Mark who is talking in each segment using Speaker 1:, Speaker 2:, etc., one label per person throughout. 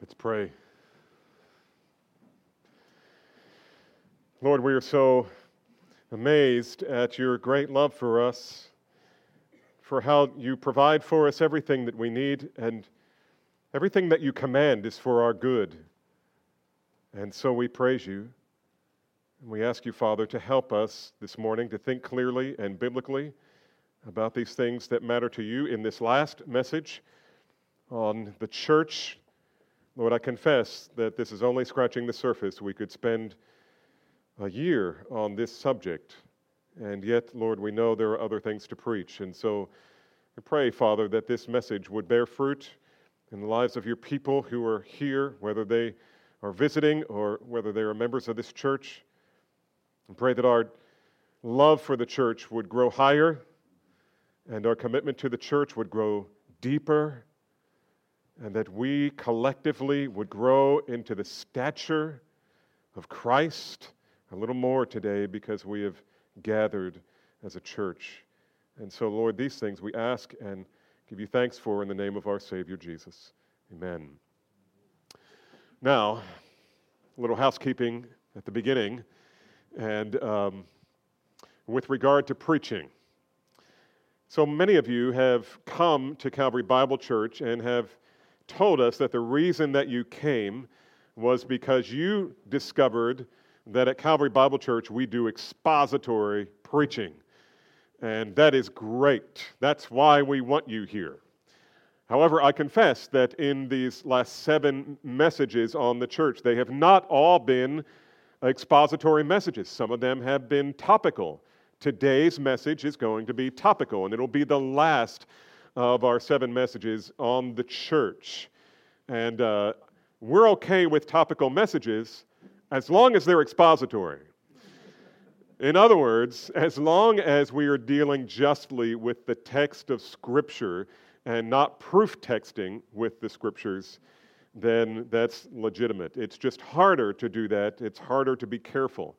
Speaker 1: Let's pray. Lord, we are so amazed at your great love for us, for how you provide for us everything that we need, and everything that you command is for our good. And so we praise you. And we ask you, Father, to help us this morning to think clearly and biblically about these things that matter to you in this last message on the church Lord, I confess that this is only scratching the surface. We could spend a year on this subject, and yet, Lord, we know there are other things to preach. And so I pray, Father, that this message would bear fruit in the lives of your people who are here, whether they are visiting or whether they are members of this church. And pray that our love for the church would grow higher and our commitment to the church would grow deeper and that we collectively would grow into the stature of Christ a little more today because we have gathered as a church. And so, Lord, these things we ask and give you thanks for in the name of our Savior Jesus. Amen. Now, a little housekeeping at the beginning, and um, with regard to preaching. So many of you have come to Calvary Bible Church and have told us that the reason that you came was because you discovered that at Calvary Bible Church we do expository preaching. And that is great. That's why we want you here. However, I confess that in these last seven messages on the church, they have not all been expository messages. Some of them have been topical. Today's message is going to be topical, and it'll be the last of our seven messages on the church. And uh, we're okay with topical messages as long as they're expository. In other words, as long as we are dealing justly with the text of Scripture and not proof texting with the Scriptures, then that's legitimate. It's just harder to do that, it's harder to be careful.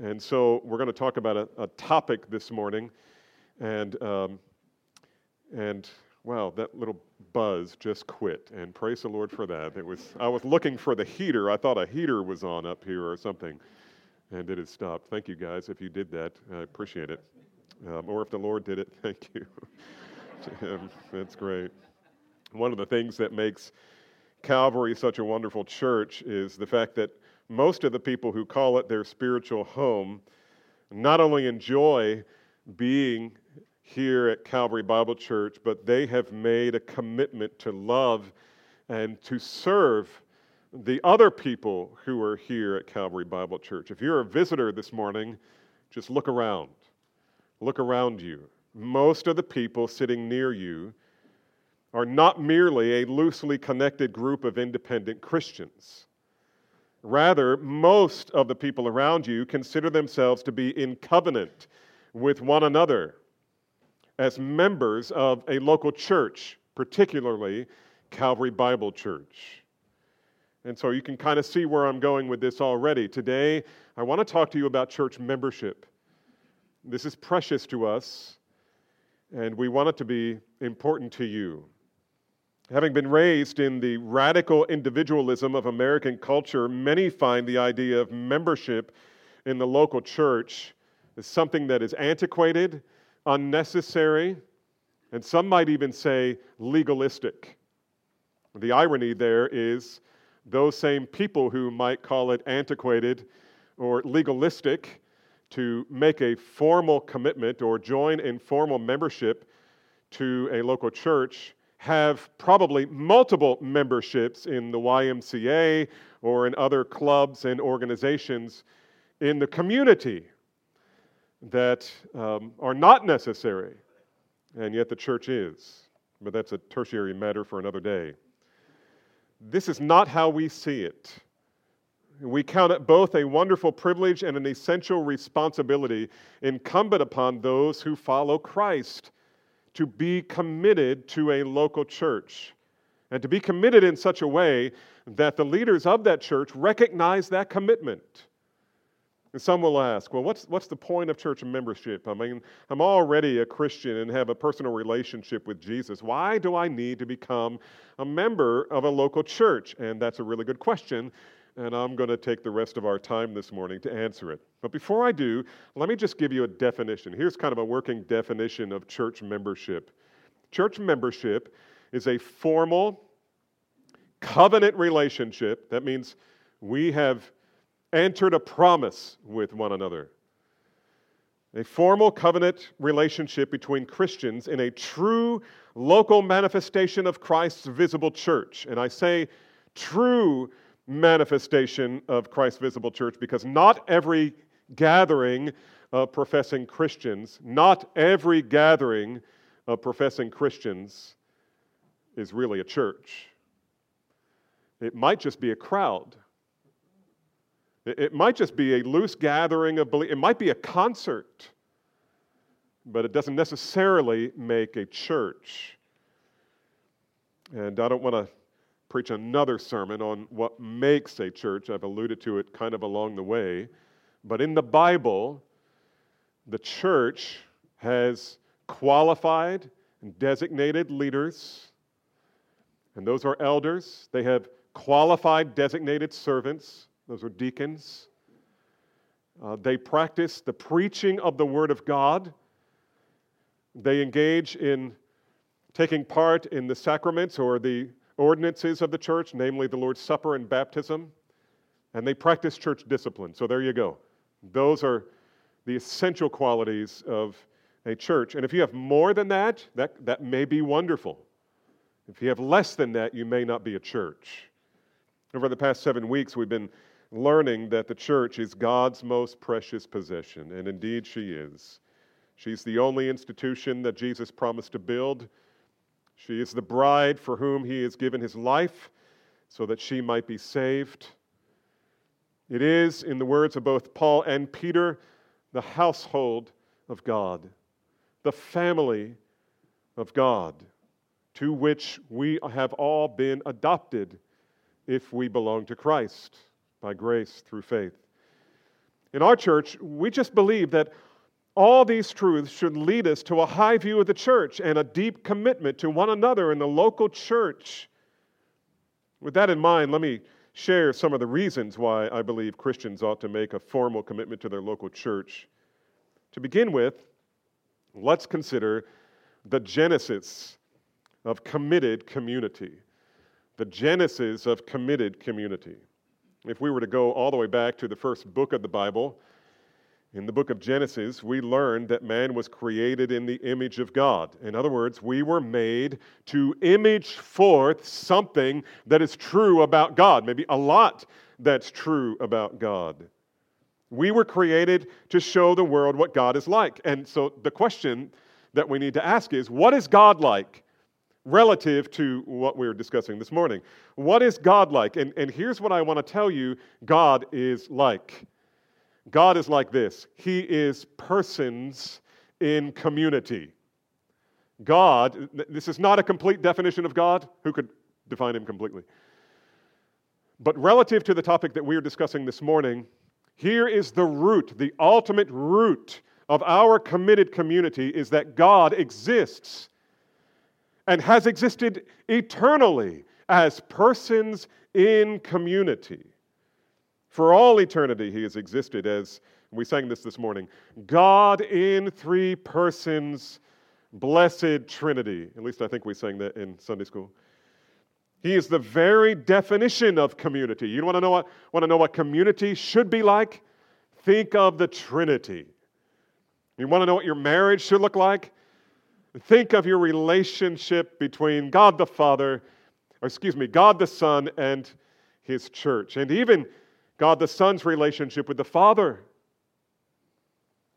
Speaker 1: And so we're going to talk about a, a topic this morning. And um, and wow, that little buzz just quit. And praise the Lord for that. It was I was looking for the heater. I thought a heater was on up here or something, and it had stopped. Thank you guys if you did that. I appreciate it. Um, or if the Lord did it, thank you. That's great. One of the things that makes Calvary such a wonderful church is the fact that most of the people who call it their spiritual home not only enjoy being here at Calvary Bible Church, but they have made a commitment to love and to serve the other people who are here at Calvary Bible Church. If you're a visitor this morning, just look around. Look around you. Most of the people sitting near you are not merely a loosely connected group of independent Christians. Rather, most of the people around you consider themselves to be in covenant with one another as members of a local church, particularly Calvary Bible Church. And so you can kind of see where I'm going with this already. Today, I want to talk to you about church membership. This is precious to us, and we want it to be important to you. Having been raised in the radical individualism of American culture, many find the idea of membership in the local church as something that is antiquated unnecessary, and some might even say legalistic. The irony there is those same people who might call it antiquated or legalistic to make a formal commitment or join in formal membership to a local church have probably multiple memberships in the YMCA or in other clubs and organizations in the community that um, are not necessary, and yet the church is. But that's a tertiary matter for another day. This is not how we see it. We count it both a wonderful privilege and an essential responsibility incumbent upon those who follow Christ to be committed to a local church and to be committed in such a way that the leaders of that church recognize that commitment And some will ask, well, what's, what's the point of church membership? I mean, I'm already a Christian and have a personal relationship with Jesus. Why do I need to become a member of a local church? And that's a really good question. And I'm going to take the rest of our time this morning to answer it. But before I do, let me just give you a definition. Here's kind of a working definition of church membership church membership is a formal, covenant relationship. That means we have entered a promise with one another. A formal covenant relationship between Christians in a true local manifestation of Christ's visible church. And I say true manifestation of Christ's visible church because not every gathering of professing Christians, not every gathering of professing Christians is really a church. It might just be a crowd. It might just be a loose gathering of believers. It might be a concert, but it doesn't necessarily make a church. And I don't want to preach another sermon on what makes a church. I've alluded to it kind of along the way. But in the Bible, the church has qualified and designated leaders, and those are elders. They have qualified designated servants those are deacons. Uh, they practice the preaching of the Word of God. They engage in taking part in the sacraments or the ordinances of the church, namely the Lord's Supper and baptism. And they practice church discipline. So there you go. Those are the essential qualities of a church. And if you have more than that, that, that may be wonderful. If you have less than that, you may not be a church. Over the past seven weeks, we've been learning that the church is God's most precious possession, and indeed she is. She's the only institution that Jesus promised to build. She is the bride for whom he has given his life so that she might be saved. It is, in the words of both Paul and Peter, the household of God, the family of God, to which we have all been adopted if we belong to Christ by grace through faith. In our church, we just believe that all these truths should lead us to a high view of the church and a deep commitment to one another in the local church. With that in mind, let me share some of the reasons why I believe Christians ought to make a formal commitment to their local church. To begin with, let's consider the genesis of committed community. The genesis of committed community. If we were to go all the way back to the first book of the Bible, in the book of Genesis, we learned that man was created in the image of God. In other words, we were made to image forth something that is true about God, maybe a lot that's true about God. We were created to show the world what God is like. And so the question that we need to ask is what is God like? Relative to what we are discussing this morning. What is God like? And, and here's what I want to tell you God is like God is like this He is persons in community. God, this is not a complete definition of God. Who could define him completely? But relative to the topic that we are discussing this morning, here is the root, the ultimate root of our committed community is that God exists and has existed eternally as persons in community. For all eternity, he has existed as we sang this this morning God in three persons, blessed Trinity. At least I think we sang that in Sunday school. He is the very definition of community. You want to know what, want to know what community should be like? Think of the Trinity. You want to know what your marriage should look like? Think of your relationship between God the Father, or excuse me, God the Son and His church, and even God the Son's relationship with the Father.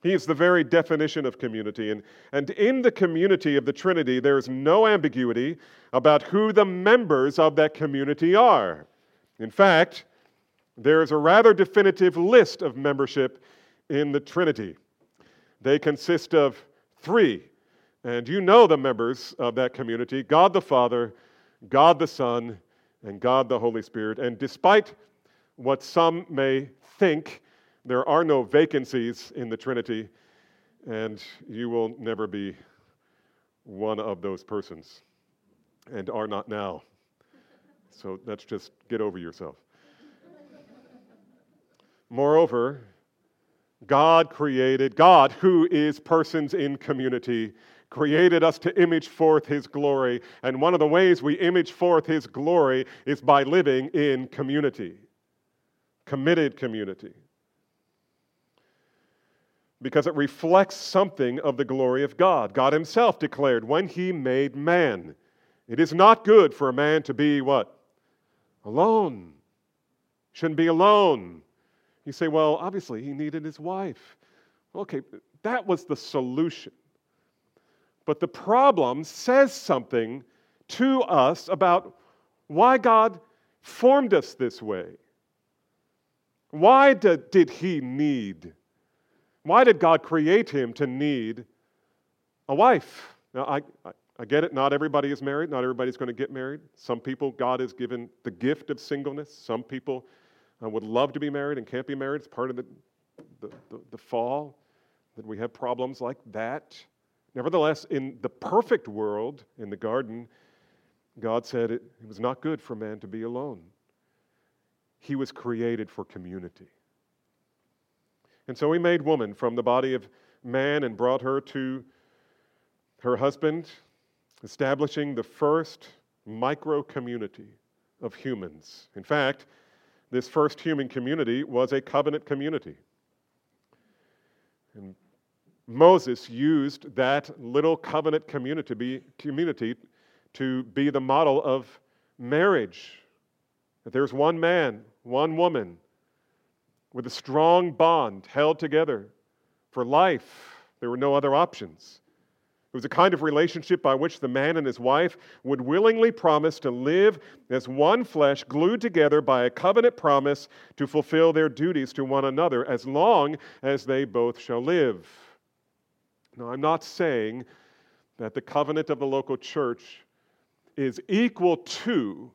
Speaker 1: He is the very definition of community. And, and in the community of the Trinity, there is no ambiguity about who the members of that community are. In fact, there is a rather definitive list of membership in the Trinity. They consist of three and you know the members of that community God the Father, God the Son, and God the Holy Spirit. And despite what some may think, There are no vacancies in the Trinity, and you will never be one of those persons and are not now. So let's just get over yourself. Moreover, God created, God, who is persons in community, created us to image forth his glory. And one of the ways we image forth his glory is by living in community, committed community. Because it reflects something of the glory of God. God himself declared when he made man, it is not good for a man to be what? Alone. Shouldn't be alone. You say, well, obviously he needed his wife. Okay, that was the solution. But the problem says something to us about why God formed us this way. Why did, did he need? Why did God create him to need a wife? Now, I, I, I get it, not everybody is married, not everybody's going to get married. Some people, God has given the gift of singleness. Some people uh, would love to be married and can't be married. It's part of the, the, the, the fall that we have problems like that. Nevertheless, in the perfect world, in the garden, God said it, it was not good for man to be alone. He was created for community. And so he made woman from the body of man and brought her to her husband, establishing the first micro community of humans. In fact, this first human community was a covenant community. And Moses used that little covenant community to be, community to be the model of marriage. That there's one man, one woman, with a strong bond held together for life. There were no other options. It was a kind of relationship by which the man and his wife would willingly promise to live as one flesh, glued together by a covenant promise to fulfill their duties to one another as long as they both shall live. Now, I'm not saying that the covenant of the local church is equal to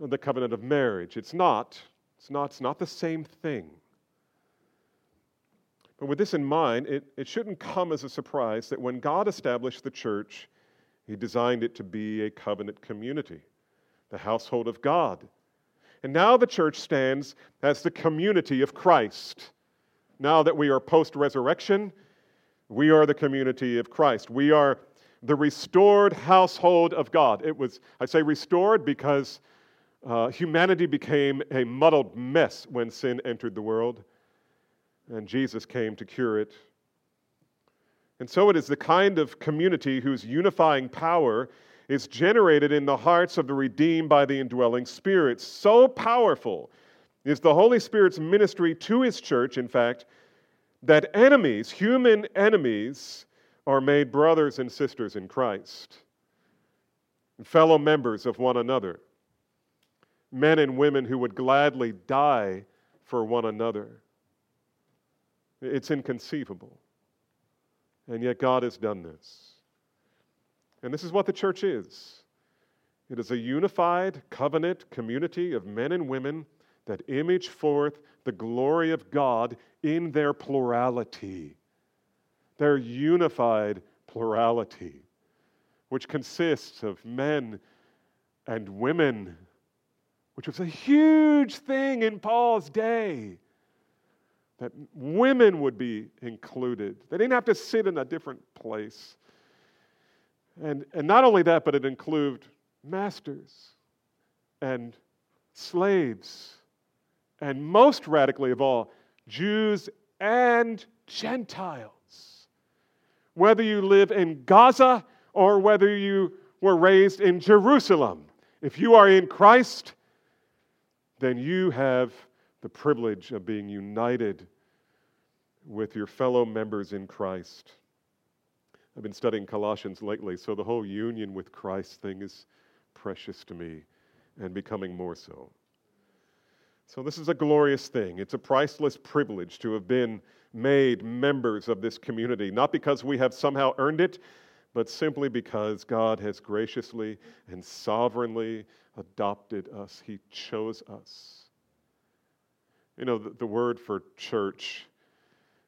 Speaker 1: the covenant of marriage. It's not. It's not, it's not the same thing. But with this in mind, it, it shouldn't come as a surprise that when God established the church, He designed it to be a covenant community, the household of God. And now the church stands as the community of Christ. Now that we are post resurrection, we are the community of Christ. We are the restored household of God. It was, I say restored because uh, humanity became a muddled mess when sin entered the world, and Jesus came to cure it. And so it is the kind of community whose unifying power is generated in the hearts of the redeemed by the indwelling Spirit. So powerful is the Holy Spirit's ministry to His church, in fact, that enemies, human enemies, are made brothers and sisters in Christ, fellow members of one another, men and women who would gladly die for one another. It's inconceivable. And yet God has done this. And this is what the church is it is a unified covenant community of men and women that image forth the glory of God in their plurality, their unified plurality, which consists of men and women, which was a huge thing in Paul's day. That women would be included. They didn't have to sit in a different place. And, and not only that, but it included masters and slaves and most radically of all, Jews and Gentiles. Whether you live in Gaza or whether you were raised in Jerusalem, if you are in Christ, then you have the privilege of being united with your fellow members in Christ. I've been studying Colossians lately, so the whole union with Christ thing is precious to me and becoming more so. So, this is a glorious thing. It's a priceless privilege to have been made members of this community, not because we have somehow earned it, but simply because God has graciously and sovereignly adopted us. He chose us. You know, the, the word for church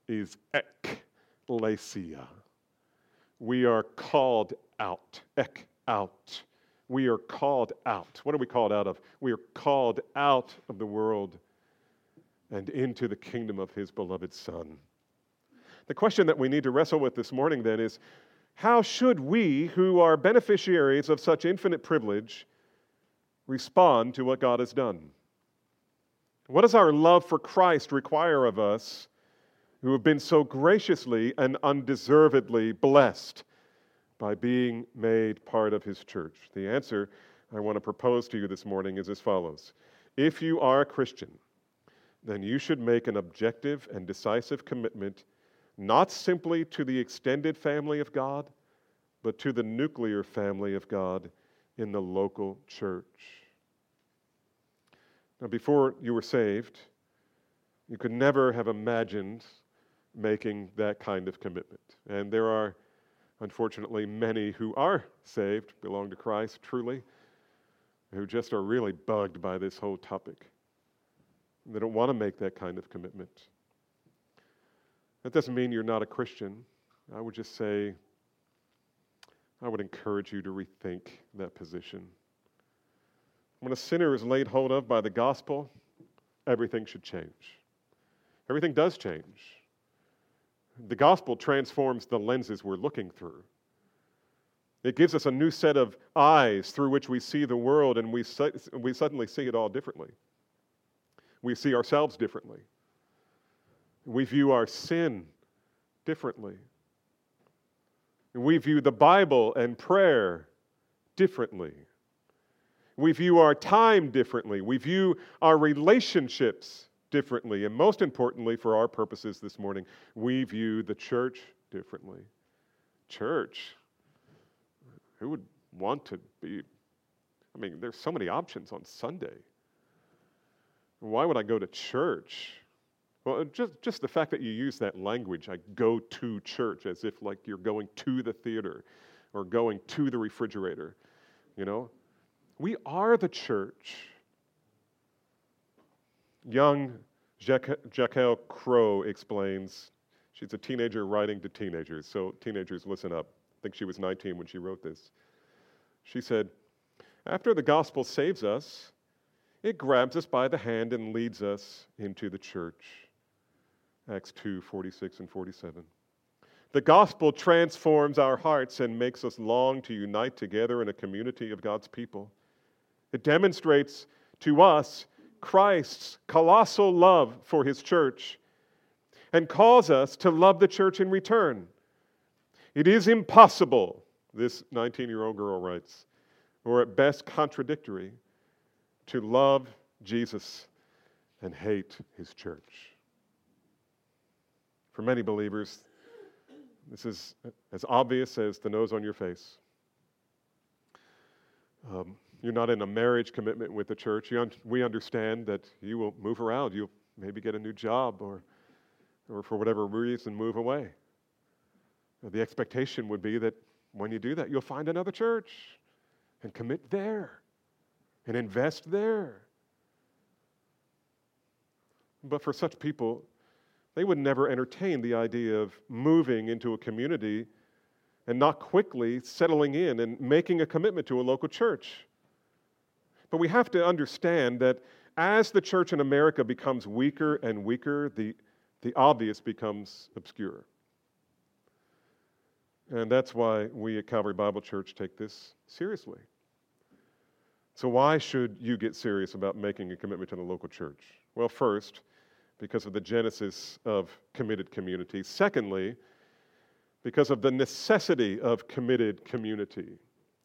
Speaker 1: is ekklesia. We are called out. Ek, out. We are called out. What are we called out of? We are called out of the world and into the kingdom of his beloved Son. The question that we need to wrestle with this morning then is how should we, who are beneficiaries of such infinite privilege, respond to what God has done? What does our love for Christ require of us who have been so graciously and undeservedly blessed by being made part of his church? The answer I want to propose to you this morning is as follows If you are a Christian, then you should make an objective and decisive commitment not simply to the extended family of God, but to the nuclear family of God in the local church. Now, before you were saved, you could never have imagined making that kind of commitment. And there are, unfortunately, many who are saved, belong to Christ truly, who just are really bugged by this whole topic. They don't want to make that kind of commitment. That doesn't mean you're not a Christian. I would just say, I would encourage you to rethink that position. When a sinner is laid hold of by the gospel, everything should change. Everything does change. The gospel transforms the lenses we're looking through. It gives us a new set of eyes through which we see the world, and we, su- we suddenly see it all differently. We see ourselves differently. We view our sin differently. We view the Bible and prayer differently. We view our time differently. We view our relationships differently. And most importantly, for our purposes this morning, we view the church differently. Church, who would want to be? I mean, there's so many options on Sunday. Why would I go to church? Well, uh, just, just the fact that you use that language, I go to church, as if like you're going to the theater or going to the refrigerator, you know? We are the church. Young Jaquelle Crowe explains, she's a teenager writing to teenagers, so teenagers, listen up. I think she was 19 when she wrote this. She said, After the gospel saves us, it grabs us by the hand and leads us into the church. Acts 2 46 and 47. The gospel transforms our hearts and makes us long to unite together in a community of God's people. It demonstrates to us Christ's colossal love for his church and calls us to love the church in return. It is impossible, this 19 year old girl writes, or at best contradictory, to love Jesus and hate his church. For many believers, this is as obvious as the nose on your face. Um, you're not in a marriage commitment with the church. Un- we understand that you will move around. You'll maybe get a new job or, or for whatever reason, move away. The expectation would be that when you do that, you'll find another church and commit there and invest there. But for such people, they would never entertain the idea of moving into a community and not quickly settling in and making a commitment to a local church. But we have to understand that as the church in America becomes weaker and weaker, the, the obvious becomes obscure. And that's why we at Calvary Bible Church take this seriously. So, why should you get serious about making a commitment to the local church? Well, first, because of the genesis of committed community. Secondly, because of the necessity of committed community.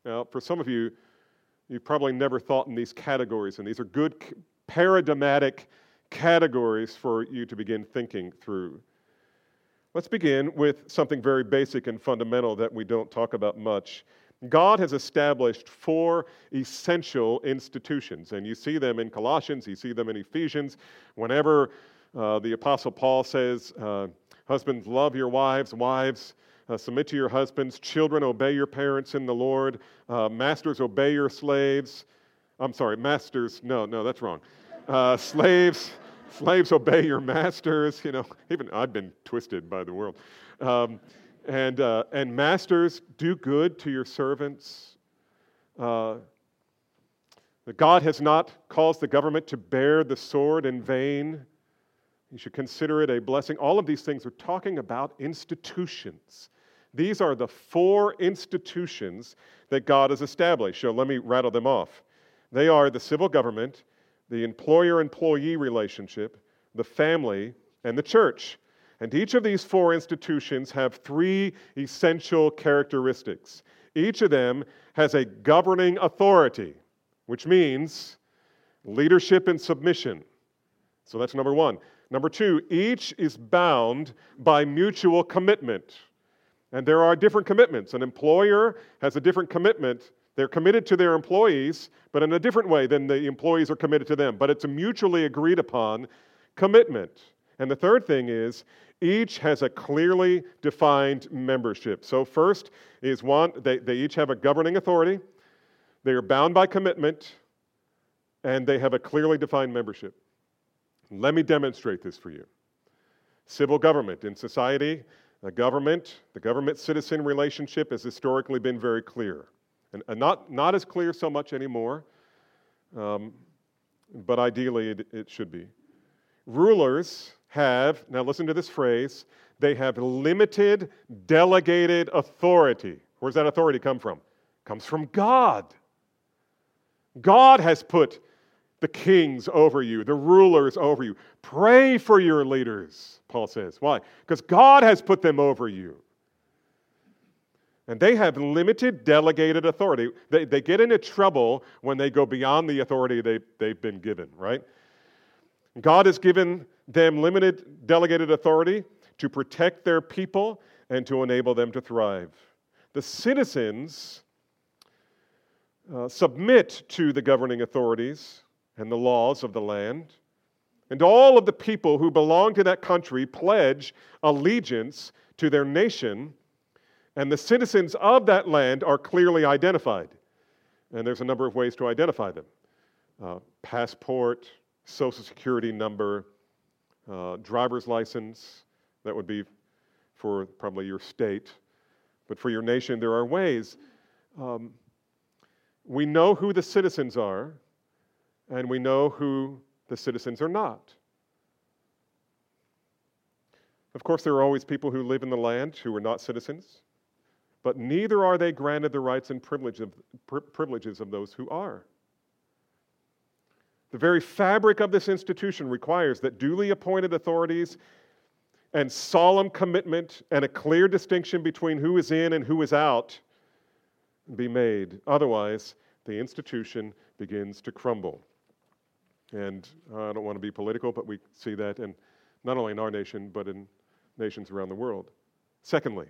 Speaker 1: Now, for some of you, you've probably never thought in these categories, and these are good paradigmatic categories for you to begin thinking through. Let's begin with something very basic and fundamental that we don't talk about much, God has established four essential institutions, and you see them in Colossians, you see them in Ephesians. Whenever uh, the Apostle Paul says, uh, Husbands, love your wives, wives, uh, submit to your husbands, children, obey your parents in the Lord, uh, masters, obey your slaves. I'm sorry, masters, no, no, that's wrong. Uh, slaves, Slaves, obey your masters. You know, even I've been twisted by the world. Um, and, uh, and masters, do good to your servants. Uh, God has not caused the government to bear the sword in vain. You should consider it a blessing. All of these things are talking about institutions. These are the four institutions that God has established. So let me rattle them off. They are the civil government, the employer employee relationship, the family, and the church. And each of these four institutions have three essential characteristics. Each of them has a governing authority, which means leadership and submission. So that's number one. Number two, each is bound by mutual commitment. And there are different commitments. An employer has a different commitment. They're committed to their employees, but in a different way than the employees are committed to them. But it's a mutually agreed upon commitment. And the third thing is each has a clearly defined membership. So, first is one, they, they each have a governing authority, they are bound by commitment, and they have a clearly defined membership. Let me demonstrate this for you. Civil government in society, the government, the government citizen relationship has historically been very clear. And, and not, not as clear so much anymore, um, but ideally it, it should be. Rulers have, now listen to this phrase, they have limited delegated authority. Where's that authority come from? It comes from God. God has put the kings over you, the rulers over you. Pray for your leaders, Paul says. Why? Because God has put them over you. And they have limited delegated authority. They, they get into trouble when they go beyond the authority they, they've been given, right? God has given them limited delegated authority to protect their people and to enable them to thrive. The citizens uh, submit to the governing authorities and the laws of the land. And all of the people who belong to that country pledge allegiance to their nation, and the citizens of that land are clearly identified. And there's a number of ways to identify them uh, passport, social security number, uh, driver's license. That would be for probably your state. But for your nation, there are ways. Um, we know who the citizens are and we know who the citizens are not. Of course, there are always people who live in the land who are not citizens, but neither are they granted the rights and privilege of, privileges of those who are. The very fabric of this institution requires that duly appointed authorities and solemn commitment and a clear distinction between who is in and who is out be made. Otherwise, the institution begins to crumble. And uh, I don't want to be political, but we see that in, not only in our nation, but in nations around the world. Secondly,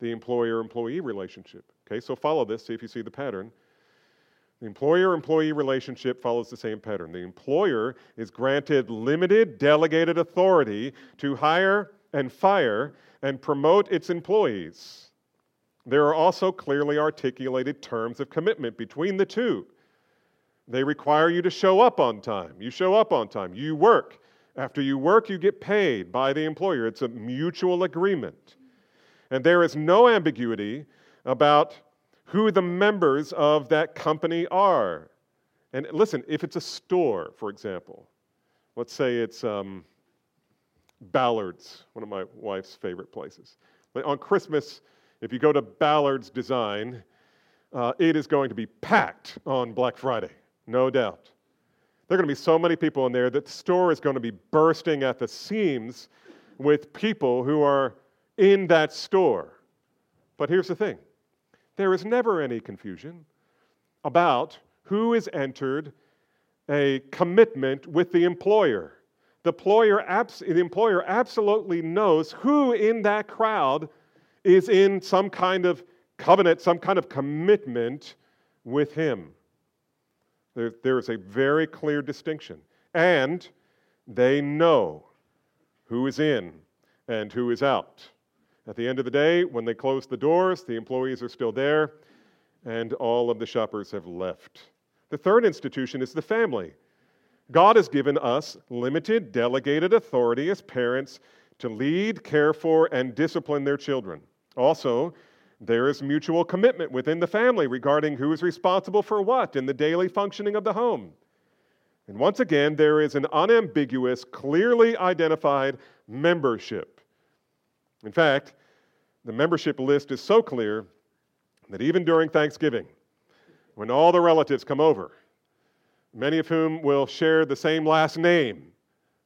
Speaker 1: the employer employee relationship. Okay, so follow this, see if you see the pattern. The employer employee relationship follows the same pattern. The employer is granted limited delegated authority to hire and fire and promote its employees. There are also clearly articulated terms of commitment between the two. They require you to show up on time. You show up on time. You work. After you work, you get paid by the employer. It's a mutual agreement. And there is no ambiguity about who the members of that company are. And listen, if it's a store, for example, let's say it's um, Ballard's, one of my wife's favorite places. On Christmas, if you go to Ballard's Design, uh, it is going to be packed on Black Friday no doubt. There are going to be so many people in there that the store is going to be bursting at the seams with people who are in that store. But here's the thing there is never any confusion about who has entered a commitment with the employer. The employer, abs- the employer absolutely knows who in that crowd is in some kind of covenant, some kind of commitment with him. There, there is a very clear distinction. And they know who is in and who is out. At the end of the day, when they close the doors, the employees are still there, and all of the shoppers have left. The third institution is the family. God has given us limited, delegated authority as parents to lead, care for, and discipline their children. Also, there is mutual commitment within the family regarding who is responsible for what in the daily functioning of the home. And once again, there is an unambiguous, clearly identified membership. In fact, the membership list is so clear that even during Thanksgiving, when all the relatives come over, many of whom will share the same last name,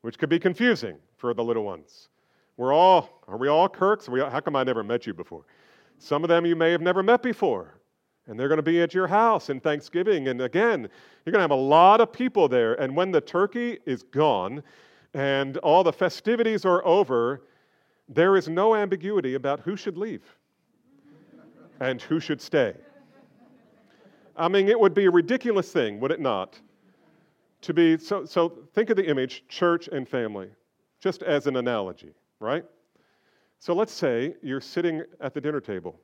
Speaker 1: which could be confusing for the little ones. We're all, are we all Kirks? How come I never met you before? Some of them you may have never met before. And they're going to be at your house in Thanksgiving. And again, you're going to have a lot of people there. And when the turkey is gone and all the festivities are over, there is no ambiguity about who should leave and who should stay. I mean, it would be a ridiculous thing, would it not? To be so, so think of the image church and family, just as an analogy, right? So let's say you're sitting at the dinner table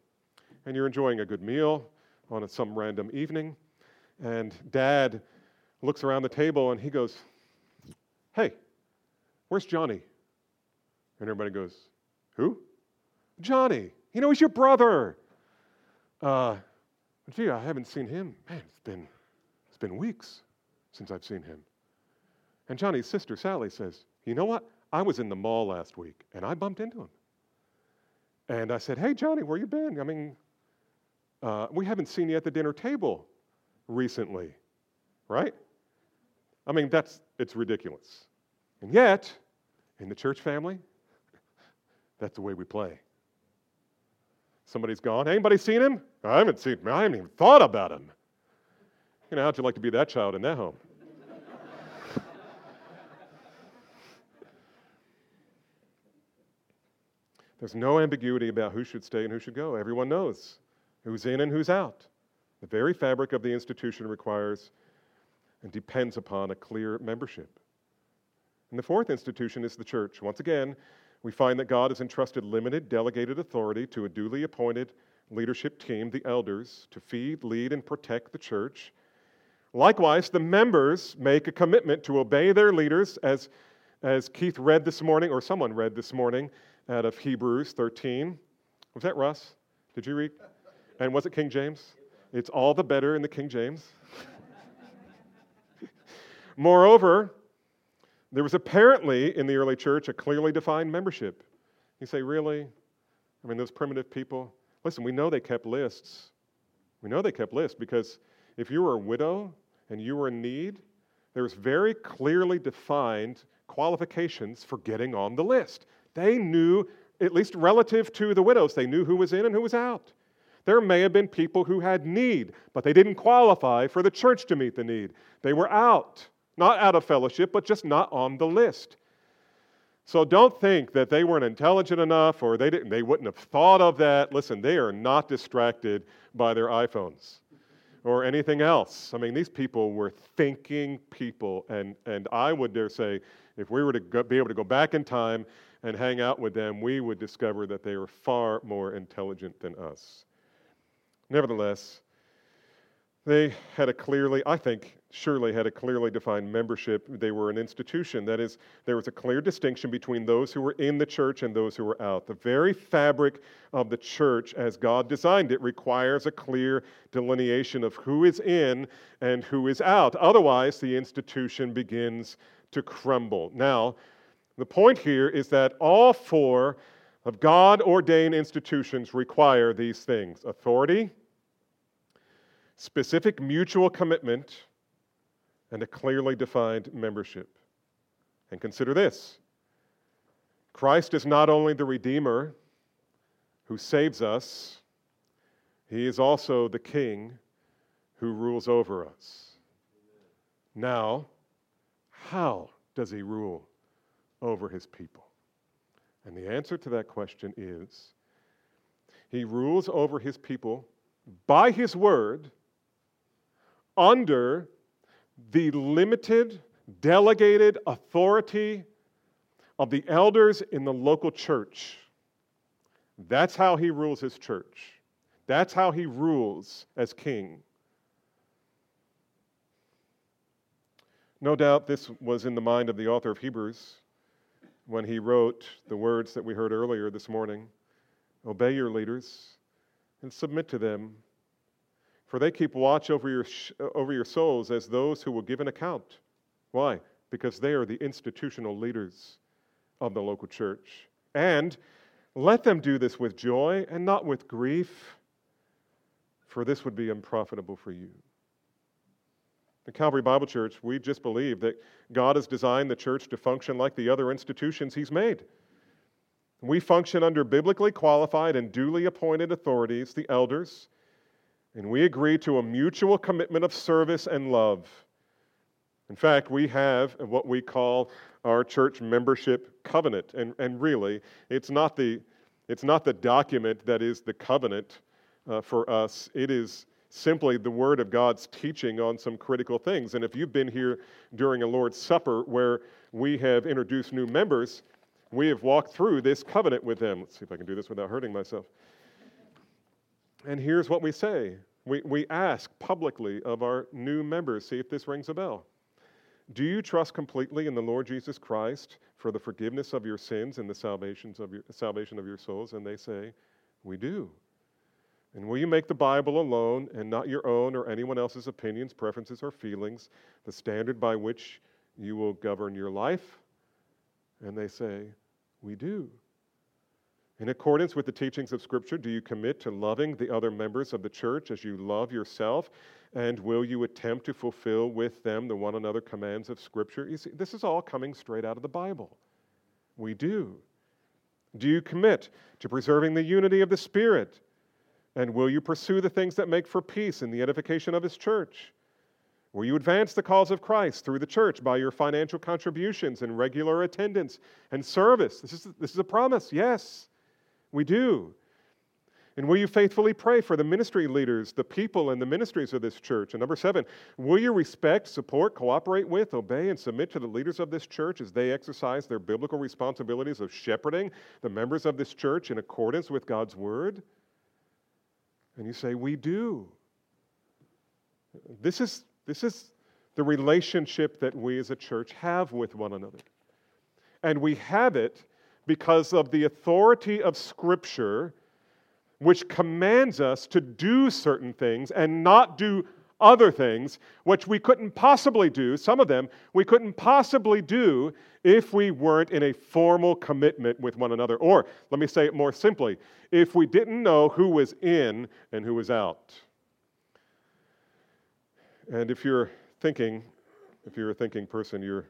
Speaker 1: and you're enjoying a good meal on some random evening, and dad looks around the table and he goes, Hey, where's Johnny? And everybody goes, Who? Johnny. You know, he's your brother. Uh, gee, I haven't seen him. Man, it's been, it's been weeks since I've seen him. And Johnny's sister, Sally, says, You know what? I was in the mall last week and I bumped into him. And I said, Hey, Johnny, where you been? I mean, uh, we haven't seen you at the dinner table recently, right? I mean, that's, it's ridiculous. And yet, in the church family, that's the way we play. Somebody's gone. Anybody seen him? I haven't seen him. I haven't even thought about him. You know, how'd you like to be that child in that home? There's no ambiguity about who should stay and who should go. Everyone knows who's in and who's out. The very fabric of the institution requires and depends upon a clear membership. And the fourth institution is the church. Once again, we find that God has entrusted limited, delegated authority to a duly appointed leadership team, the elders, to feed, lead, and protect the church. Likewise, the members make a commitment to obey their leaders, as, as Keith read this morning, or someone read this morning, out of Hebrews 13. Was that Russ? Did you read? And was it King James? It's all the better in the King James. Moreover, there was apparently in the early church a clearly defined membership. You say, really? I mean, those primitive people? Listen, we know they kept lists. We know they kept lists because if you were a widow and you were in need, there was very clearly defined qualifications for getting on the list. They knew, at least relative to the widows, they knew who was in and who was out. There may have been people who had need, but they didn't qualify for the church to meet the need. They were out, not out of fellowship, but just not on the list. So don't think that they weren't intelligent enough or they, didn't, they wouldn't have thought of that. Listen, they are not distracted by their iPhones or anything else. I mean, these people were thinking people. And, and I would dare say, if we were to go, be able to go back in time and hang out with them, we would discover that they were far more intelligent than us. Nevertheless, they had a clearly, I think, surely had a clearly defined membership. They were an institution. That is, there was a clear distinction between those who were in the church and those who were out. The very fabric of the church, as God designed it, requires a clear delineation of who is in and who is out. Otherwise, the institution begins to crumble. Now, the point here is that all four of God ordained institutions require these things authority, specific mutual commitment, and a clearly defined membership. And consider this Christ is not only the Redeemer who saves us, he is also the King who rules over us. Now, how does he rule? Over his people? And the answer to that question is he rules over his people by his word under the limited, delegated authority of the elders in the local church. That's how he rules his church. That's how he rules as king. No doubt this was in the mind of the author of Hebrews when he wrote the words that we heard earlier this morning Obey your leaders and submit to them, for they keep watch over your, over your souls as those who will give an account. Why? Because they are the institutional leaders of the local church. And let them do this with joy and not with grief, for this would be unprofitable for you. The Calvary Bible Church, we just believe that God has designed the church to function like the other institutions He's made. We function under biblically qualified and duly appointed authorities, the elders, and we agree to a mutual commitment of service and love. In fact, we have what we call our church membership covenant. And, and really, it's not, the, it's not the document that is the covenant uh, for us, it is simply the Word of God's teaching on some critical things. And if you've been here during a Lord's Supper where we have introduced new members, we have walked through this covenant with them. Let's see if I can do this without hurting myself. And here's what we say we, we ask publicly of our new members, see if this rings a bell. Do you trust completely in the Lord Jesus Christ for the forgiveness of your sins and the salvations of your, salvation of your souls? And they say, We do. And will you make the Bible alone and not your own or anyone else's opinions, preferences, or feelings the standard by which you will govern your life? And they say, We do. In accordance with the teachings of Scripture, do you commit to loving the other members of the church as you love yourself? And will you attempt to fulfill with them the one another commands of Scripture? You see, this is all coming straight out of the Bible. We do. Do you commit to preserving the unity of the Spirit? And will you pursue the things that make for peace in the edification of His church? Will you advance the cause of Christ through the church by your financial contributions and regular attendance and service? This is, this is a promise. Yes, we do. And will you faithfully pray for the ministry leaders, the people and the ministries of this church? And number seven, will you respect, support, cooperate with, obey, and submit to the leaders of this church as they exercise their biblical responsibilities of shepherding the members of this church in accordance with God's word? And you say, We do. This is this is the relationship that we as a church have with one another. And we have it because of the authority of Scripture, which commands us to do certain things and not do other things, which we couldn't possibly do, some of them we couldn't possibly do if we weren't in a formal commitment with one another. Or, let me say it more simply, if we didn't know who was in and who was out. And if you're thinking, if you're a thinking person, you're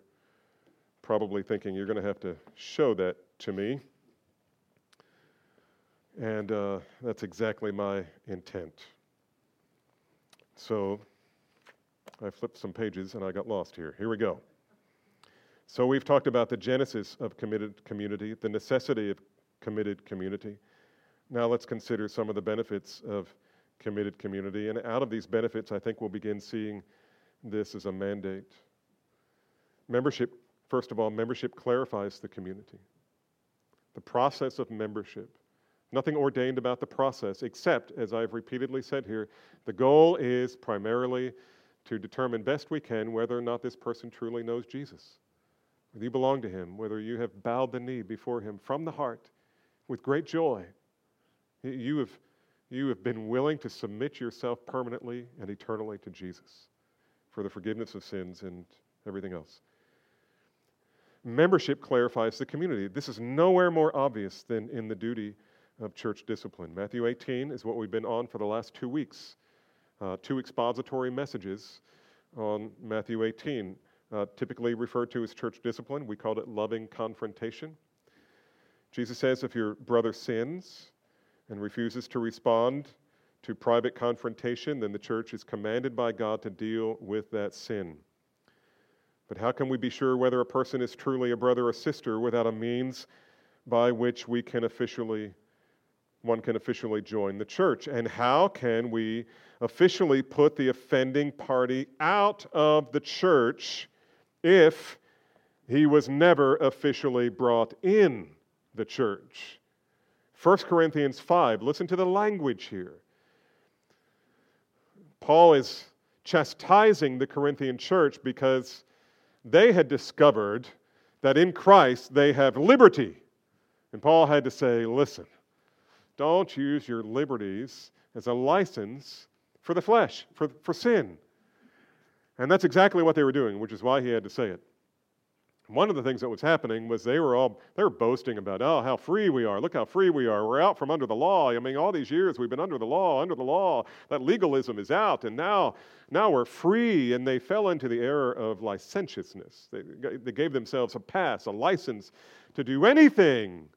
Speaker 1: probably thinking you're going to have to show that to me. And uh, that's exactly my intent. So I flipped some pages and I got lost here. Here we go. So we've talked about the genesis of committed community, the necessity of committed community. Now let's consider some of the benefits of committed community. And out of these benefits, I think we'll begin seeing this as a mandate. Membership, first of all, membership clarifies the community. The process of membership. Nothing ordained about the process, except, as I've repeatedly said here, the goal is primarily to determine best we can whether or not this person truly knows Jesus, whether you belong to Him, whether you have bowed the knee before Him from the heart with great joy. You have you have been willing to submit yourself permanently and eternally to Jesus for the forgiveness of sins and everything else. Membership clarifies the community. This is nowhere more obvious than in the duty of church discipline. Matthew 18 is what we've been on for the last two weeks. Uh, two expository messages on Matthew 18, uh, typically referred to as church discipline. We called it loving confrontation. Jesus says, if your brother sins, and refuses to respond to private confrontation, then the church is commanded by God to deal with that sin. But how can we be sure whether a person is truly a brother or sister without a means by which we can officially one can officially join the church? And how can we officially put the offending party out of the church if he was never officially brought in the church? 1 Corinthians 5, listen to the language here. Paul is chastising the Corinthian church because they had discovered that in Christ they have liberty. And Paul had to say, listen, don't use your liberties as a license for the flesh, for, for sin. And that's exactly what they were doing, which is why he had to say it. One of the things that was happening was they were all they were boasting about, oh, how free we are. Look how free we are. We're out from under the law. I mean, all these years we've been under the law, under the law. That legalism is out, and now, now we're free. And they fell into the error of licentiousness. They, they gave themselves a pass, a license to do anything.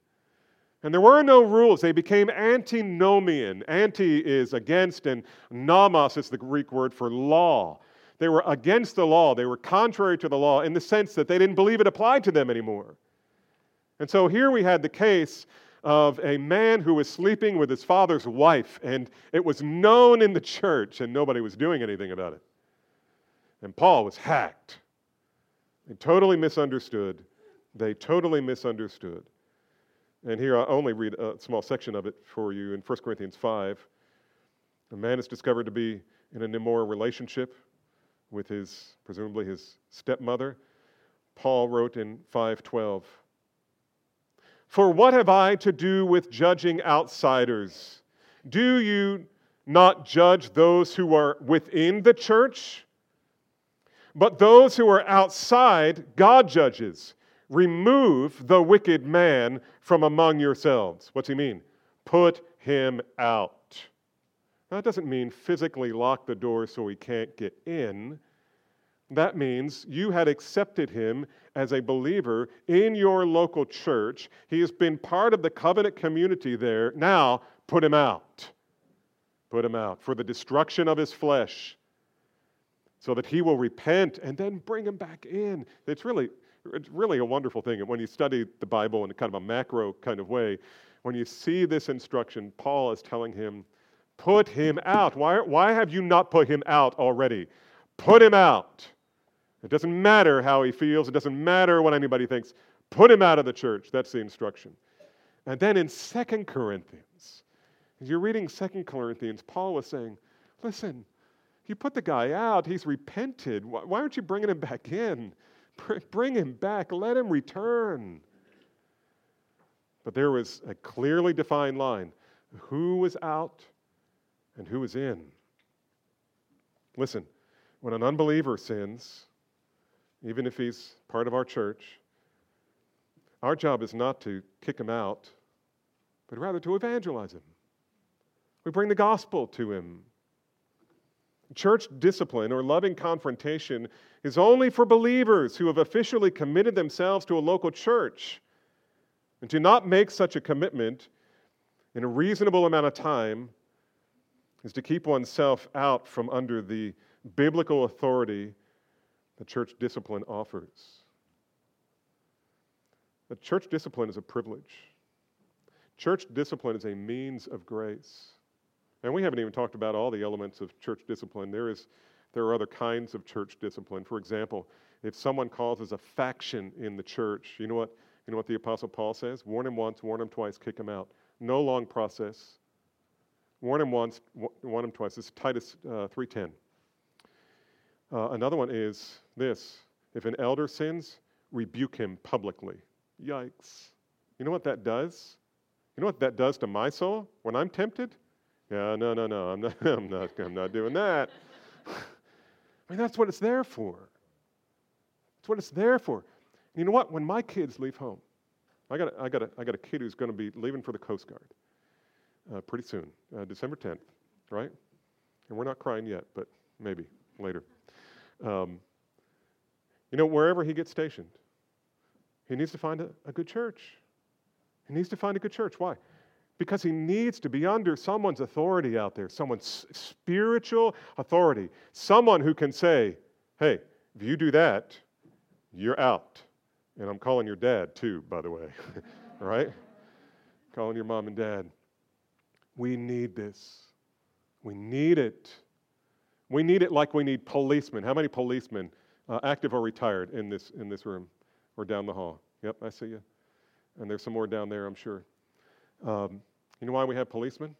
Speaker 1: And there were no rules. They became antinomian. Anti is against, and nomos is the Greek word for law. They were against the law. They were contrary to the law in the sense that they didn't believe it applied to them anymore. And so here we had the case of a man who was sleeping with his father's wife, and it was known in the church, and nobody was doing anything about it. And Paul was hacked. They totally misunderstood. They totally misunderstood. And here I'll only read a small section of it for you in 1 Corinthians 5. A man is discovered to be in an immoral relationship with his, presumably his stepmother. Paul wrote in 512 For what have I to do with judging outsiders? Do you not judge those who are within the church? But those who are outside, God judges. Remove the wicked man from among yourselves. What's he mean? Put him out. That doesn't mean physically lock the door so he can't get in. That means you had accepted him as a believer in your local church. He has been part of the covenant community there. Now, put him out. Put him out for the destruction of his flesh so that he will repent and then bring him back in. It's really, it's really a wonderful thing. And when you study the Bible in kind of a macro kind of way, when you see this instruction, Paul is telling him, Put him out. Why, why have you not put him out already? Put him out. It doesn't matter how he feels, it doesn't matter what anybody thinks. Put him out of the church. That's the instruction. And then in Second Corinthians, as you're reading Second Corinthians, Paul was saying, Listen, you put the guy out, he's repented. Why aren't you bringing him back in? Bring him back, let him return. But there was a clearly defined line who was out and who was in. Listen, when an unbeliever sins, even if he's part of our church, our job is not to kick him out, but rather to evangelize him. We bring the gospel to him. Church discipline or loving confrontation is only for believers who have officially committed themselves to a local church. And to not make such a commitment in a reasonable amount of time is to keep oneself out from under the biblical authority that church discipline offers. But church discipline is a privilege. Church discipline is a means of grace. And we haven't even talked about all the elements of church discipline. There, is, there are other kinds of church discipline. For example, if someone causes a faction in the church, you know what, you know what the Apostle Paul says? Warn him once, warn him twice, kick him out. No long process. Warn him once, warn him twice. This is Titus uh, 3.10. Uh, another one is this if an elder sins, rebuke him publicly. Yikes. You know what that does? You know what that does to my soul when I'm tempted? Yeah, no, no, no, I'm not, I'm not, I'm not doing that. I mean, that's what it's there for. That's what it's there for. And you know what? When my kids leave home, I got a, I got a, I got a kid who's going to be leaving for the Coast Guard uh, pretty soon, uh, December 10th, right? And we're not crying yet, but maybe later. Um, you know, wherever he gets stationed, he needs to find a, a good church. He needs to find a good church. Why? Because he needs to be under someone's authority out there, someone's spiritual authority, someone who can say, hey, if you do that, you're out. And I'm calling your dad too, by the way. right? Calling your mom and dad. We need this. We need it. We need it like we need policemen. How many policemen, uh, active or retired, in this, in this room or down the hall? Yep, I see you. And there's some more down there, I'm sure. Um, you know why we have policemen?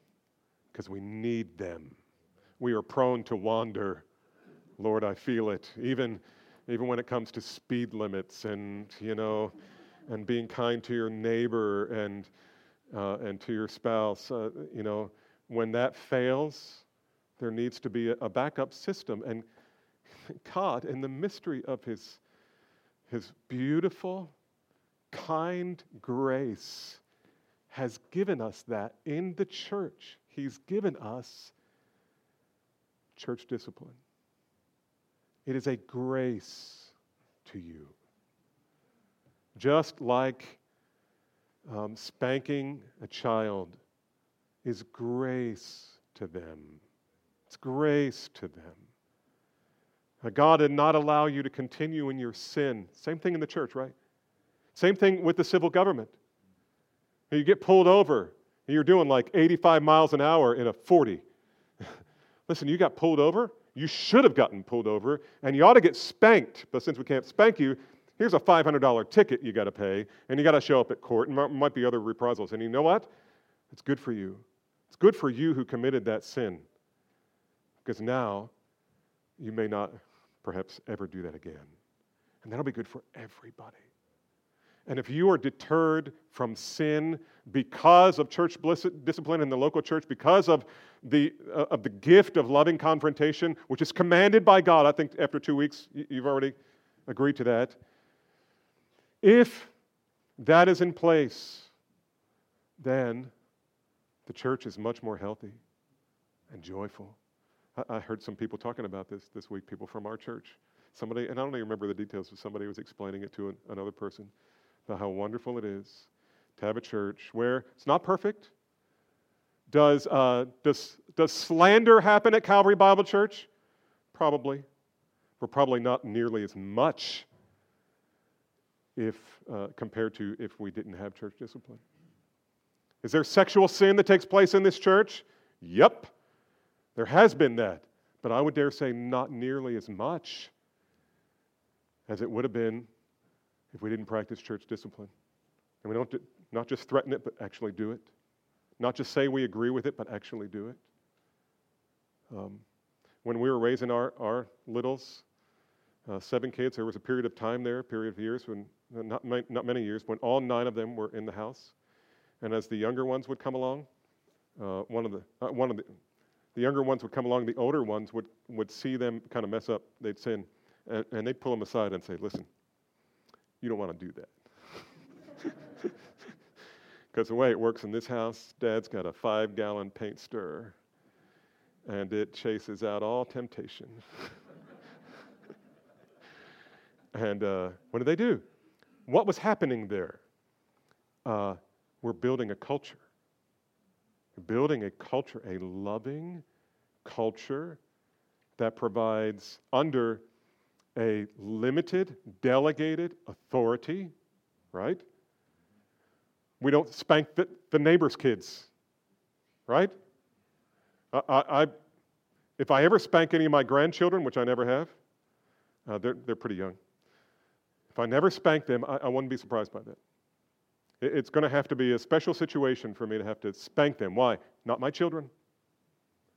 Speaker 1: Because we need them. We are prone to wander. Lord, I feel it. Even, even when it comes to speed limits and, you know, and being kind to your neighbor and, uh, and to your spouse. Uh, you know, when that fails, there needs to be a, backup system. And God, in the mystery of His, His beautiful, kind grace, has given us that in the church. He's given us church discipline. It is a grace to you. Just like um, spanking a child is grace to them, it's grace to them. God did not allow you to continue in your sin. Same thing in the church, right? Same thing with the civil government. You get pulled over, and you're doing like 85 miles an hour in a 40. Listen, you got pulled over. You should have gotten pulled over, and you ought to get spanked. But since we can't spank you, here's a $500 ticket you got to pay, and you got to show up at court, and there might be other reprisals. And you know what? It's good for you. It's good for you who committed that sin, because now you may not perhaps ever do that again. And that'll be good for everybody. And if you are deterred from sin because of church discipline in the local church, because of the, uh, of the gift of loving confrontation, which is commanded by God, I think after two weeks you've already agreed to that. If that is in place, then the church is much more healthy and joyful. I, I heard some people talking about this this week, people from our church. Somebody, and I don't even remember the details, but somebody was explaining it to an, another person about how wonderful it is to have a church where it's not perfect. Does, uh, does, does slander happen at Calvary Bible Church? Probably. But probably not nearly as much if uh, compared to if we didn't have church discipline. Is there sexual sin that takes place in this church? Yep. There has been that. But I would dare say not nearly as much as it would have been if we didn't practice church discipline. And we don't do, not just threaten it, but actually do it. Not just say we agree with it, but actually do it. Um, when we were raising our, our littles, uh, seven kids, there was a period of time there, a period of years, when not, not many years, when all nine of them were in the house. And as the younger ones would come along, uh, one of the uh, one of the the younger ones would come along. The older ones would would see them kind of mess up. They'd sin, and, and they'd pull them aside and say, "Listen, you don't want to do that. Because the way it works in this house, Dad's got a five gallon paint stirrer, and it chases out all temptation. and uh, what did they do? What was happening there? Uh, we're building a culture. We're building a culture, a loving culture that provides under a limited, delegated authority, right? We don't spank the, the neighbor's kids, right? I, I, if I ever spank any of my grandchildren, which I never have, uh, they're, they're pretty young. If I never spank them, I, I wouldn't be surprised by that. It, it's going to have to be a special situation for me to have to spank them. Why? Not my children,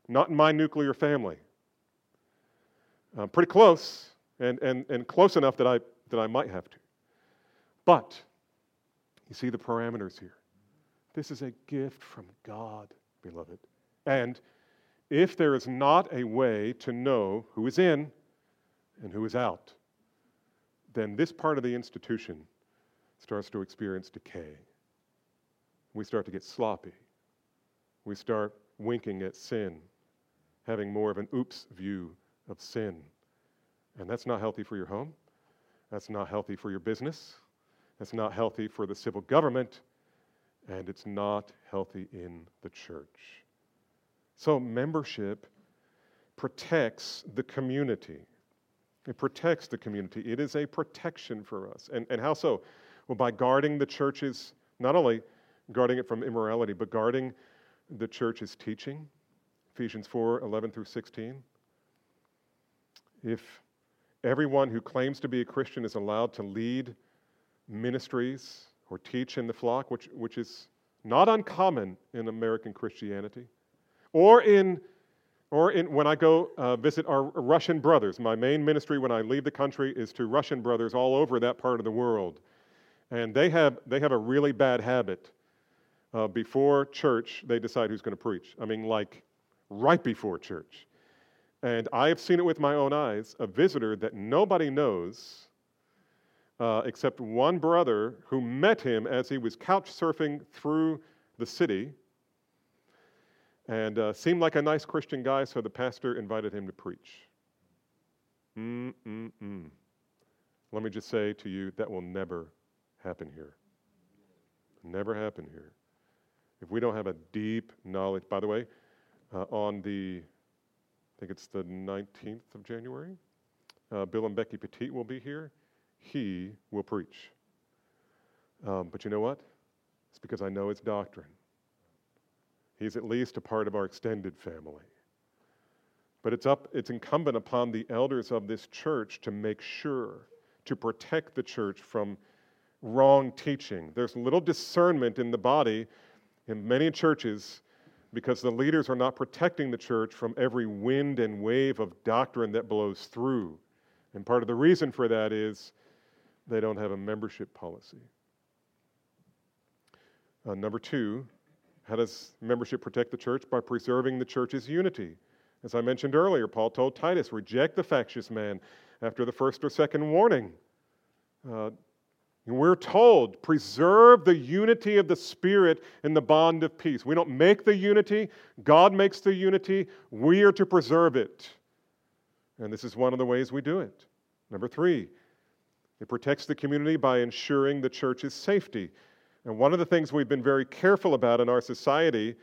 Speaker 1: not in my nuclear family. Uh, pretty close, and, and, and close enough that I, that I might have to. But you see the parameters here. This is a gift from God, beloved. And if there is not a way to know who is in and who is out, then this part of the institution starts to experience decay. We start to get sloppy. We start winking at sin, having more of an oops view of sin and that's not healthy for your home. That's not healthy for your business. That's not healthy for the civil government. And it's not healthy in the church. So, membership protects the community. It protects the community. It is a protection for us. And, and how so? Well, by guarding the church's, not only guarding it from immorality, but guarding the church's teaching. Ephesians 4 11 through 16. If Everyone who claims to be a Christian is allowed to lead ministries or teach in the flock, which, which is not uncommon in American Christianity or in Or in, when I go uh, visit our Russian brothers, my main ministry when I leave the country is to Russian brothers all over that part of the world. And they have, they have a really bad habit. Uh, before church, they decide who's going to preach. I mean, like right before church. And I have seen it with my own eyes a visitor that nobody knows uh, except one brother who met him as he was couch surfing through the city and uh, seemed like a nice Christian guy, so the pastor invited him to preach. Mm-mm-mm. Let me just say to you, that will never happen here. Never happen here. If we don't have a deep knowledge, by the way, uh, on the, I think it's the 19th of January, uh, Bill and Becky Petit will be here. He will preach. Um, but you know what? It's because I know his doctrine. He's at least a part of our extended family. But it's, up, it's incumbent upon the elders of this church to make sure, to protect the church from wrong teaching. There's little discernment in the body in many churches because the leaders are not protecting the church from every wind and wave of doctrine that blows through. And part of the reason for that is they don't have a membership policy. Uh, number two, how does membership protect the church? By preserving the church's unity. As I mentioned earlier, Paul told Titus, reject the factious man after the first or second warning. Uh, we're told, preserve the unity of the Spirit in the bond of peace. We don't make the unity, God makes the unity. We are to preserve it. And this is one of the ways we do it. Number three, it protects the community by ensuring the church's safety. And one of the things we've been very careful about in our society,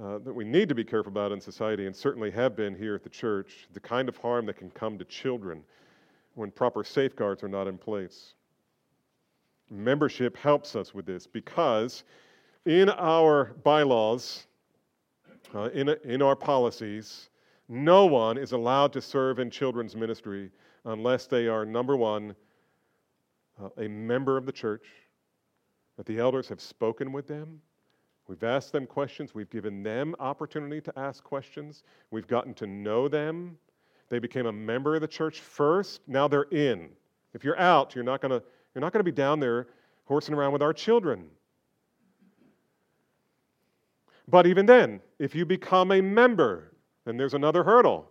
Speaker 1: uh, that we need to be careful about in society, and certainly have been here at the church, the kind of harm that can come to children when proper safeguards are not in place. Membership helps us with this because in our bylaws, uh, in, in our policies, no one is allowed to serve in children's ministry unless they are, number one, uh, a member of the church that the elders have spoken with them. We've asked them questions. We've given them opportunity to ask questions. We've gotten to know them. They became a member of the church first. Now they're in. If you're out, you're not going to you're not going to be down there horsing around with our children. But even then, if you become a member, then there's another hurdle.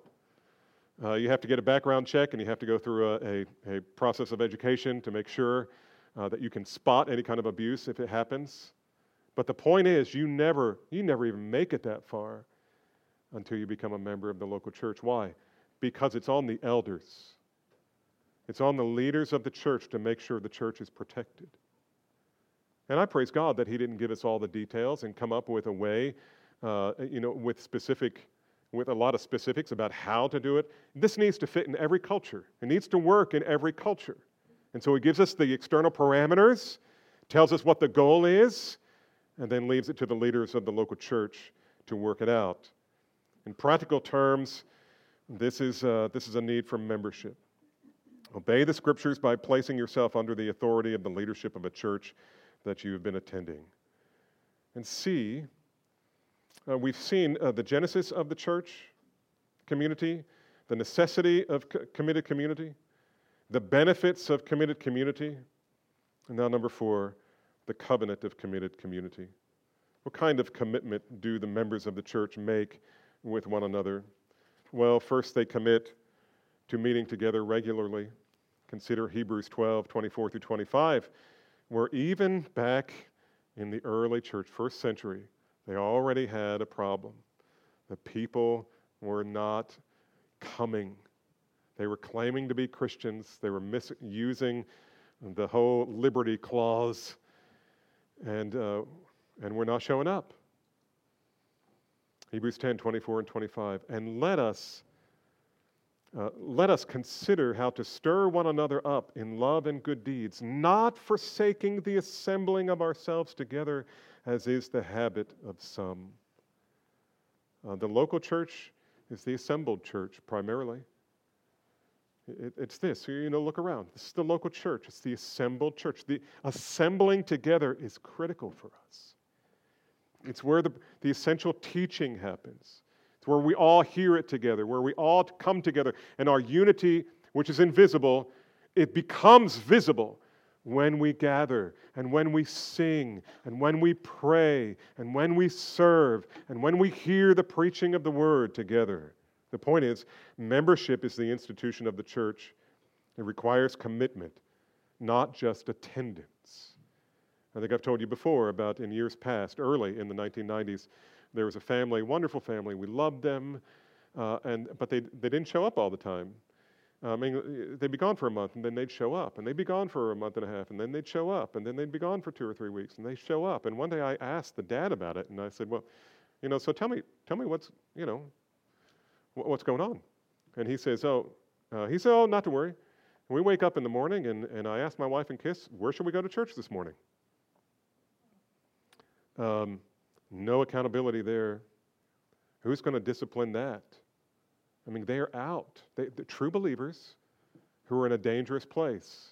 Speaker 1: Uh, you have to get a background check and you have to go through a, a, a process of education to make sure uh, that you can spot any kind of abuse if it happens. But the point is, you never, you never even make it that far until you become a member of the local church. Why? Because it's on the elders, it's on the leaders of the church to make sure the church is protected. And I praise God that He didn't give us all the details and come up with a way, uh, you know, with specific, with a lot of specifics about how to do it. This needs to fit in every culture. It needs to work in every culture. And so he gives us the external parameters, tells us what the goal is, and then leaves it to the leaders of the local church to work it out. In practical terms, this is, uh, this is a need for membership. Obey the scriptures by placing yourself under the authority of the leadership of a church that you have been attending. And C, uh, we've seen uh, the genesis of the church community, the necessity of co- committed community, the benefits of committed community. And now, number four, the covenant of committed community. What kind of commitment do the members of the church make with one another? Well, first, they commit to meeting together regularly. Consider Hebrews 12 24 through 25, where even back in the early church, first century, they already had a problem. The people were not coming they were claiming to be Christians, they were misusing the whole liberty clause, and, uh, and we're not showing up. Hebrews 10 24 and 25. And let us. Uh, let us consider how to stir one another up in love and good deeds, not forsaking the assembling of ourselves together, as is the habit of some. Uh, the local church is the assembled church primarily. It, it's this, you know, look around. This is the local church, it's the assembled church. The assembling together is critical for us. It's where the, the essential teaching happens, Where we all hear it together, where we all come together, and our unity, which is invisible, it becomes visible when we gather and when we sing and when we pray and when we serve and when we hear the preaching of the word together. The point is, membership is the institution of the church. It requires commitment, not just attendance. I think I've told you before about in years past, early in the 1990s, there was a family, wonderful family. We loved them, uh, and, but they, they didn't show up all the time. I mean, they'd be gone for a month and then they'd show up, and they'd be gone for a month and a half, and then they'd show up, and then they'd be gone for two or three weeks, and they show up. And one day I asked the dad about it, and I said, "Well, you know, so tell me, tell me what's, you know, what's going on?" And he says, "Oh, uh, he said, oh, not to worry. And we wake up in the morning, and, and I asked my wife and kiss, where should we go to church this morning? Um, no accountability there. Who's going to discipline that? I mean, they are out. They, the true believers who are in a dangerous place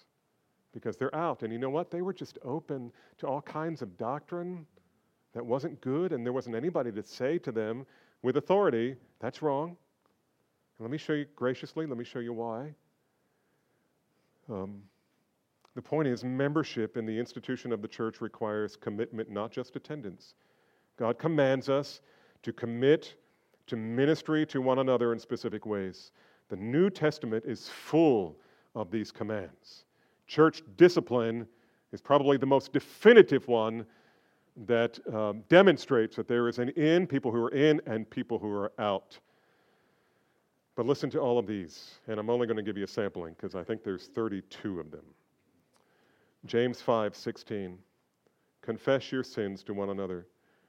Speaker 1: because they're out. And you know what? They were just open to all kinds of doctrine that wasn't good, and there wasn't anybody to say to them with authority, that's wrong. And let me show you graciously, let me show you why. Um, the point is, membership in the institution of the church requires commitment, not just attendance. God commands us to commit to ministry to one another in specific ways. The New Testament is full of these commands. Church discipline is probably the most definitive one that um, demonstrates that there is an in, people who are in, and people who are out. But listen to all of these, and I'm only going to give you a sampling because I think there's 32 of them. James 5 16. Confess your sins to one another.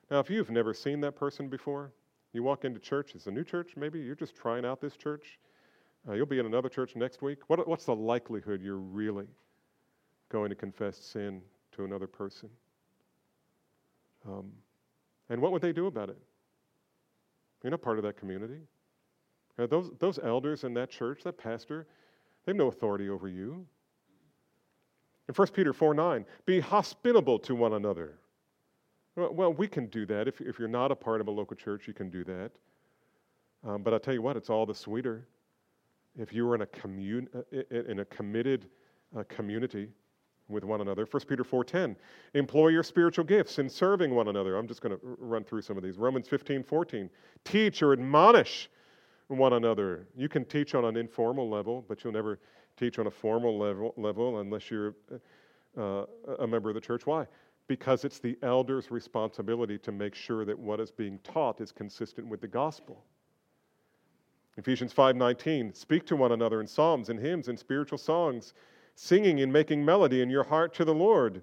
Speaker 1: Now, if you've never seen that person before, you walk into church, it's a new church, maybe you're just trying out this church. Uh, you'll be in another church next week. What, what's the likelihood you're really going to confess sin to another person? Um, and what would they do about it? You're not part of that community. Uh, those, those elders in that church, that pastor, they have no authority over you. In 1 Peter 4 9, be hospitable to one another. Well, we can do that. If, if you're not a part of a local church, you can do that. Um, but I'll tell you what, it's all the sweeter if you were in a, commun- uh, in a committed uh, community with one another. 1 Peter 4.10, employ your spiritual gifts in serving one another. I'm just going to run through some of these. Romans 15.14, teach or admonish one another. You can teach on an informal level, but you'll never teach on a formal level, level unless you're uh, a member of the church. Why? because it's the elder's responsibility to make sure that what is being taught is consistent with the gospel. Ephesians 5:19 Speak to one another in psalms and hymns and spiritual songs, singing and making melody in your heart to the Lord.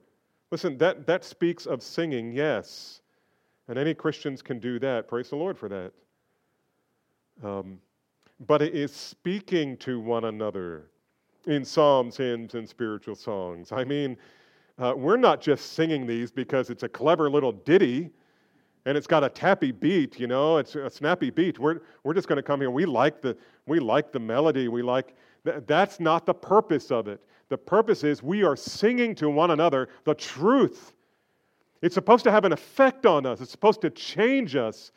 Speaker 1: Listen, that, that speaks of singing, yes. And any Christians can do that. Praise the Lord for that. Um, but it is speaking to one another in psalms, hymns, and spiritual songs. I mean, uh, we're not just singing these because it's a clever little ditty and it's got a tappy beat, you know, it's a snappy beat. We're, we're just going to come here. We like the, we like the melody. We like, th- that's not the purpose of it. The purpose is we are singing to one another the truth. It's supposed to have an effect on us, it's supposed to change us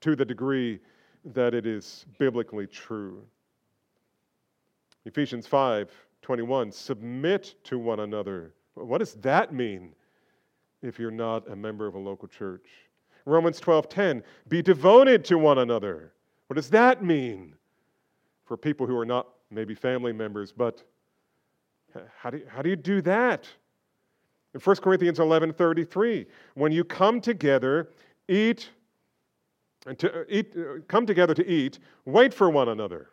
Speaker 1: to the degree that it is biblically true. Ephesians 5 21, submit to one another what does that mean if you're not a member of a local church? Romans 12:10, be devoted to one another. What does that mean for people who are not maybe family members, but how do you, how do, you do that? In 1 Corinthians 11:33, when you come together, eat and to eat, come together to eat, wait for one another.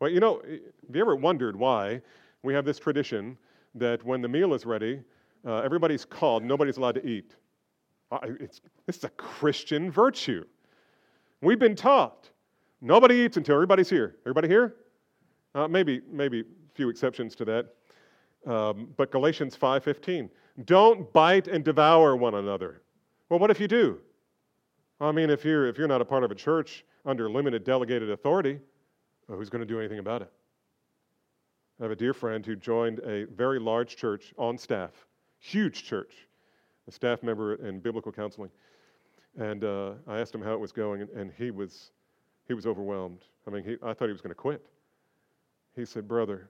Speaker 1: Well, you know, have you ever wondered why we have this tradition that when the meal is ready, uh, everybody's called, nobody's allowed to eat. Uh, it's, this is a Christian virtue. We've been taught nobody eats until everybody's here. Everybody here? Uh, maybe, maybe a few exceptions to that. Um, but Galatians 5:15, don't bite and devour one another. Well, what if you do? I mean, if you're if you're not a part of a church under limited delegated authority, well, who's going to do anything about it? I have a dear friend who joined a very large church on staff, huge church, a staff member in biblical counseling. And uh, I asked him how it was going, and, and he was he was overwhelmed. I mean, he, I thought he was going to quit. He said, Brother,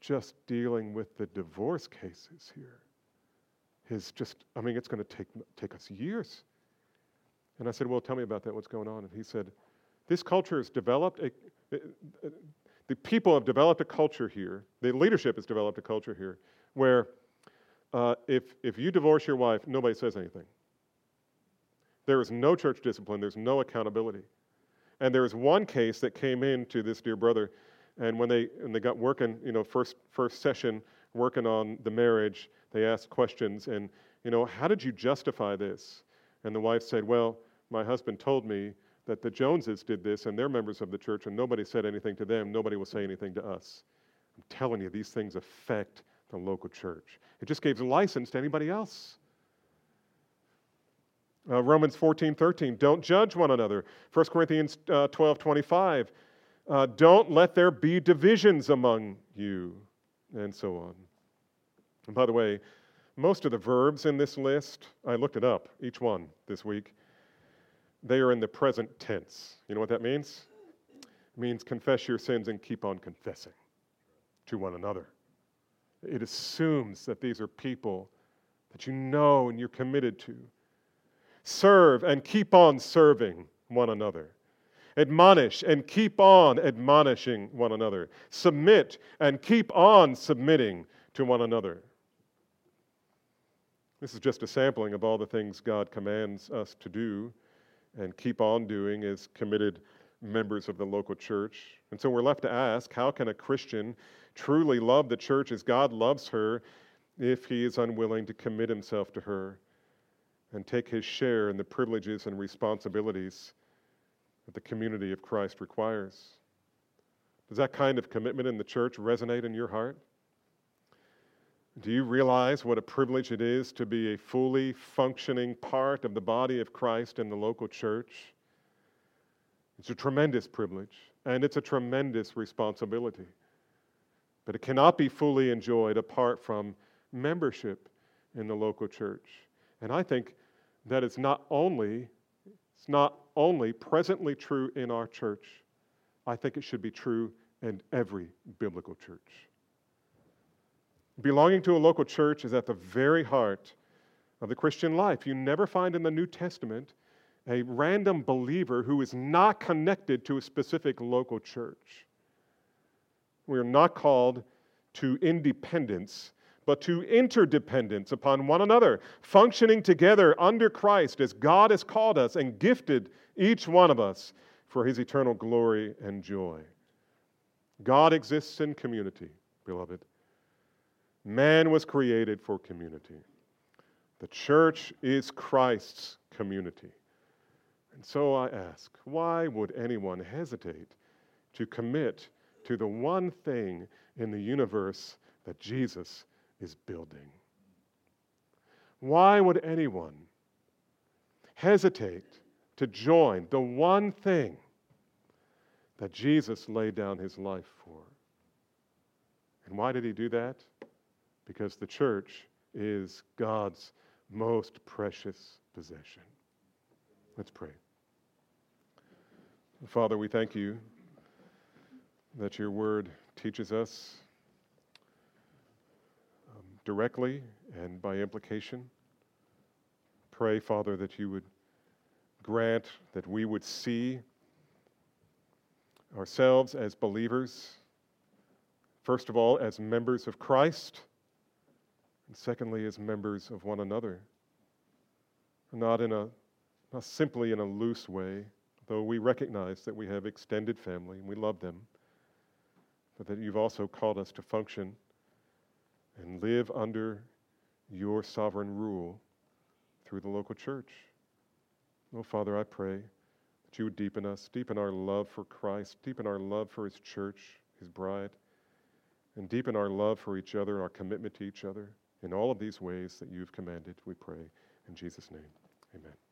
Speaker 1: just dealing with the divorce cases here is just, I mean, it's going to take, take us years. And I said, Well, tell me about that. What's going on? And he said, This culture has developed, a, the people have developed a culture here, the leadership has developed a culture here where uh, if, if you divorce your wife, nobody says anything. There is no church discipline, there's no accountability. And there was one case that came in to this dear brother, and when they, when they got working, you know, first, first session, working on the marriage, they asked questions, and, you know, how did you justify this? And the wife said, well, my husband told me that the Joneses did this, and they're members of the church, and nobody said anything to them. Nobody will say anything to us. I'm telling you, these things affect the local church. It just gives license to anybody else. Uh, Romans 14, 13, don't judge one another. 1 Corinthians uh, 12, 25, uh, don't let there be divisions among you, and so on. And by the way, most of the verbs in this list, I looked it up, each one this week, they are in the present tense. You know what that means? It means confess your sins and keep on confessing to one another. It assumes that these are people that you know and you're committed to. Serve and keep on serving one another. Admonish and keep on admonishing one another. Submit and keep on submitting to one another. This is just a sampling of all the things God commands us to do and keep on doing as committed members of the local church. And so we're left to ask how can a Christian truly love the church as God loves her if he is unwilling to commit himself to her and take his share in the privileges and responsibilities that the community of Christ requires? Does that kind of commitment in the church resonate in your heart? Do you realize what a privilege it is to be a fully functioning part of the body of Christ in the local church? It's a tremendous privilege and it's a tremendous responsibility. But it cannot be fully enjoyed apart from membership in the local church. And I think that it's not only it's not only presently true in our church, I think it should be true in every biblical church. Belonging to a local church is at the very heart of the Christian life. You never find in the New Testament a random believer who is not connected to a specific local church. We are not called to independence, but to interdependence upon one another, functioning together under Christ as God has called us and gifted each one of us for his eternal glory and joy. God exists in community, beloved. Man was created for community. The church is Christ's community. And so I ask, why would anyone hesitate to commit to the one thing in the universe that Jesus is building? Why would anyone hesitate to join the one thing that Jesus laid down his life for? And why did he do that? Because the church is God's most precious possession. Let's pray. Father, we thank you that your word teaches us um, directly and by implication. Pray, Father, that you would grant that we would see ourselves as believers, first of all, as members of Christ and secondly, as members of one another. Not in a not simply in a loose way, though we recognize that we have extended family and we love them, but that you've also called us to function and live under your sovereign rule through the local church. Oh, Father, I pray that you would deepen us, deepen our love for Christ, deepen our love for his church, his bride, and deepen our love for each other, our commitment to each other. In all of these ways that you've commanded, we pray in Jesus' name. Amen.